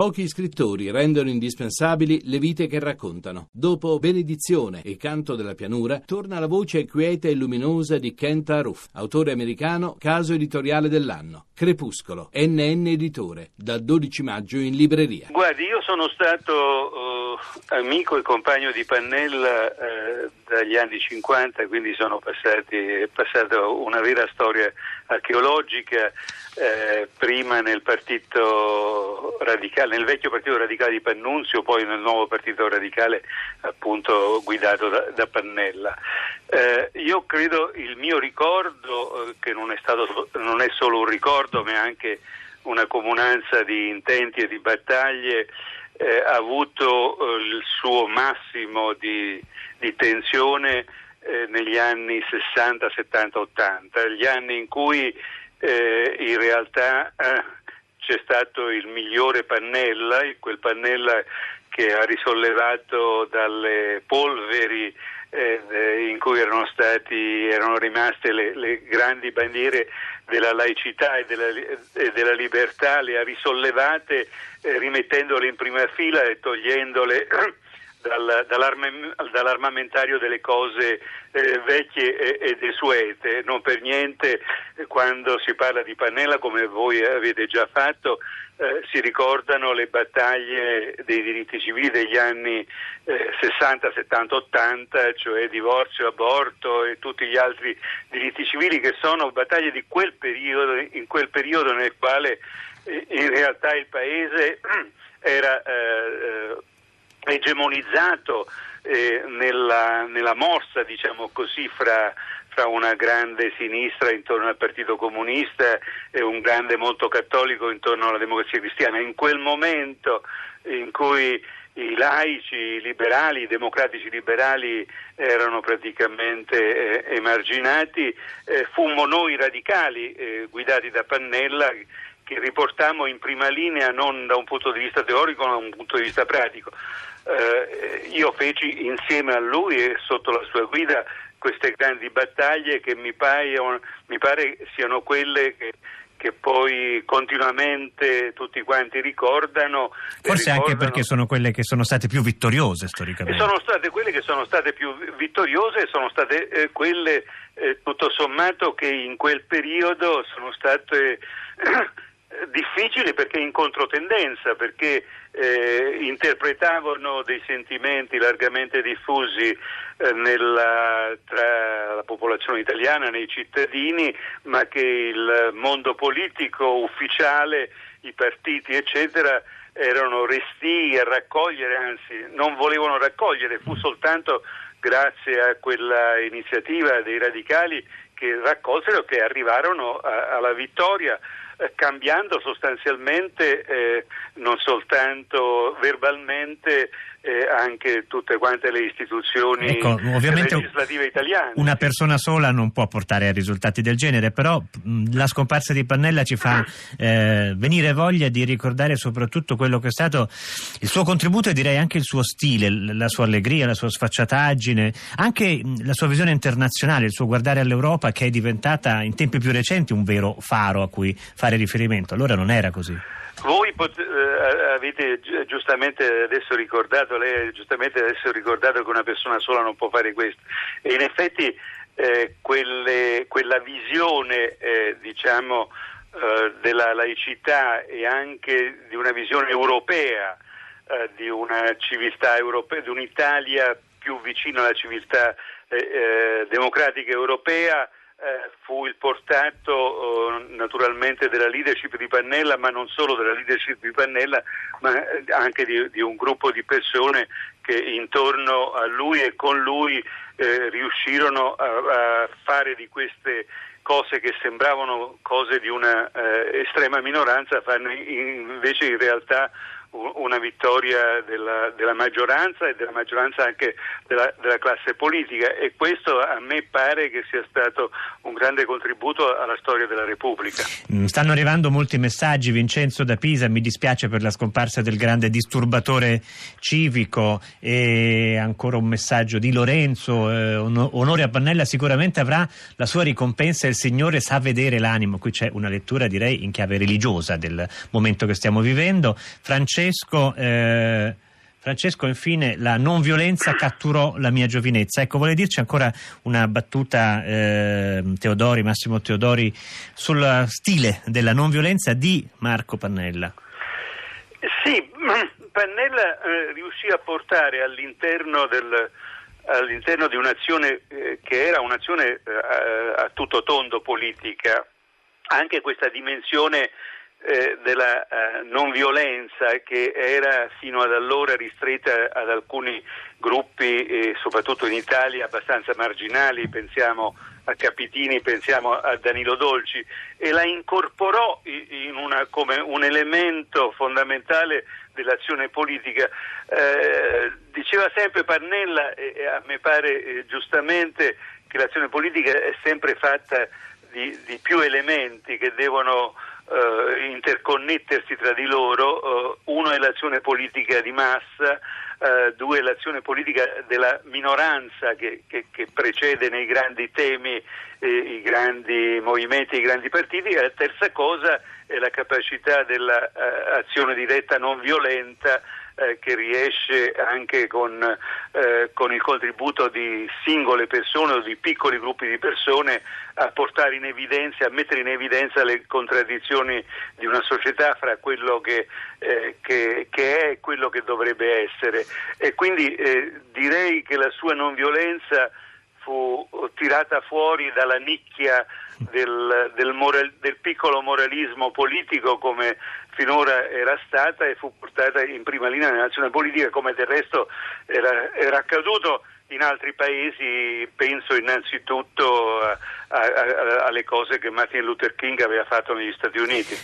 Pochi scrittori rendono indispensabili le vite che raccontano. Dopo Benedizione e Canto della pianura, torna la voce quieta e luminosa di Kent Aruf, autore americano, caso editoriale dell'anno. Crepuscolo, NN Editore, dal 12 maggio in libreria. Guardi, io sono stato uh, amico e compagno di Pannella uh, dagli anni 50, quindi passati, è passata una vera storia archeologica, uh, prima nel radicale, nel vecchio partito radicale di Pannunzio, poi nel nuovo partito radicale appunto guidato da, da Pannella. io credo il mio ricordo, che non è, stato, non è solo un ricordo, ma anche una comunanza di intenti e di battaglie, eh, ha avuto eh, il suo massimo di, di tensione eh, negli anni 60, 70, 80, gli anni in cui eh, in realtà eh, c'è stato il migliore Pannella, quel Pannella che ha risollevato dalle polveri eh, in cui erano, stati, erano rimaste le, le, grandi bandiere della laicità e della, e della libertà, le ha risollevate eh, rimettendole in prima fila e togliendole dal, dall'armamentario delle cose eh, vecchie e, e, desuete. Non per niente eh, quando si parla di Pannella, come voi avete già fatto, eh, si ricordano le battaglie dei diritti civili degli anni eh, 60, 70, 80, cioè divorzio, aborto e tutti gli altri diritti civili che sono battaglie di quel periodo, in quel periodo nel quale eh, in realtà il paese era eh, eh, egemonizzato nella, nella, morsa, diciamo così, fra fra una grande sinistra intorno al Partito Comunista e un grande molto cattolico intorno alla democrazia cristiana. In quel momento in cui i laici, i liberali, i democratici liberali erano praticamente eh, emarginati, eh, fummo noi radicali eh, guidati da Pannella che riportammo in prima linea non da un punto di vista teorico ma da un punto di vista pratico. Eh, io feci insieme a lui e sotto la sua guida queste grandi battaglie che mi, paiono, mi pare siano quelle che, che poi continuamente tutti quanti ricordano. Forse ricordano, anche perché sono quelle che sono state più vittoriose storicamente. Sono state quelle che sono state più vittoriose e sono state eh, quelle eh, tutto sommato che in quel periodo sono state eh, difficili perché in controtendenza, perché eh, interpretavano dei sentimenti largamente diffusi eh, nella, tra la popolazione italiana, nei cittadini, ma che il mondo politico ufficiale, i partiti, eccetera, erano restii a raccogliere, anzi non volevano raccogliere, fu soltanto grazie a quella iniziativa dei radicali che raccolsero che arrivarono a, alla vittoria cambiando sostanzialmente eh, non soltanto verbalmente eh, anche tutte quante le istituzioni ecco, legislative italiane. Una persona sola non può portare a risultati del genere, però mh, la scomparsa di Pannella ci fa eh, venire voglia di ricordare soprattutto quello che è stato il suo contributo e direi anche il suo stile, la sua allegria, la sua sfacciataggine, anche mh, la sua visione internazionale, il suo guardare all'Europa che è diventata in tempi più recenti un vero faro a cui fare riferimento. Allora non era così. Voi pot- eh, avete giustamente adesso ricordato, lei ha giustamente adesso ricordato che una persona sola non può fare questo e in effetti eh, quelle, quella visione eh, diciamo, eh, della laicità e anche di una visione europea eh, di una civiltà europea, di un'Italia più vicina alla civiltà eh, democratica europea eh, fu il portato eh, naturalmente della leadership di Pannella, ma non solo della leadership di Pannella, ma eh, anche di, di un gruppo di persone che intorno a lui e con lui eh, riuscirono a, a, fare di queste cose che sembravano cose di una estrema minoranza, farne invece in realtà una vittoria della, della, maggioranza e della maggioranza anche della, della, classe politica. E questo a me pare che sia stato un grande contributo alla storia della Repubblica. Mm, stanno arrivando molti messaggi, Vincenzo da Pisa, mi dispiace per la scomparsa del grande disturbatore civico. E ancora un messaggio di Lorenzo, eh, onore a Pannella sicuramente avrà la sua ricompensa, il Signore sa vedere l'animo, qui c'è una lettura direi in chiave religiosa del momento che stiamo vivendo. Francesco Francesco. Eh, Francesco, infine, la non violenza catturò la mia giovinezza. Ecco, vuole dirci ancora una battuta, eh, Teodori, Massimo Teodori, sul stile della non violenza di Marco Pannella? Sì, Pannella eh, riuscì a portare all'interno, del, all'interno di un'azione eh, che era un'azione eh, a tutto tondo politica, anche questa dimensione eh, della eh, non violenza che era fino ad allora ristretta ad alcuni gruppi, eh, soprattutto in Italia, abbastanza marginali, pensiamo a Capitini, pensiamo a Danilo Dolci, e la incorporò una, come un elemento fondamentale dell'azione politica. Diceva sempre Pannella, e a me pare giustamente, che l'azione politica è sempre fatta di, di più elementi che devono eh, interconnettersi tra di loro, eh, uno è l'azione politica di massa, eh, due è l'azione politica della minoranza che, che, che precede nei grandi temi eh, i grandi movimenti, i grandi partiti, e la terza cosa è la capacità dell'azione diretta non violenta eh, che riesce anche con, eh, con, il contributo di singole persone o di piccoli gruppi di persone a portare in evidenza, a mettere in evidenza le contraddizioni di una società fra quello che, eh, che, che è e quello che dovrebbe essere. E quindi eh, direi che la sua non violenza fu tirata fuori dalla nicchia del, del, moral, del, piccolo moralismo politico come finora era stata e fu portata in prima linea nell'azione politica come del resto era, era accaduto in altri paesi, penso innanzitutto a, a, a, alle cose che Martin Luther King aveva fatto negli Stati Uniti.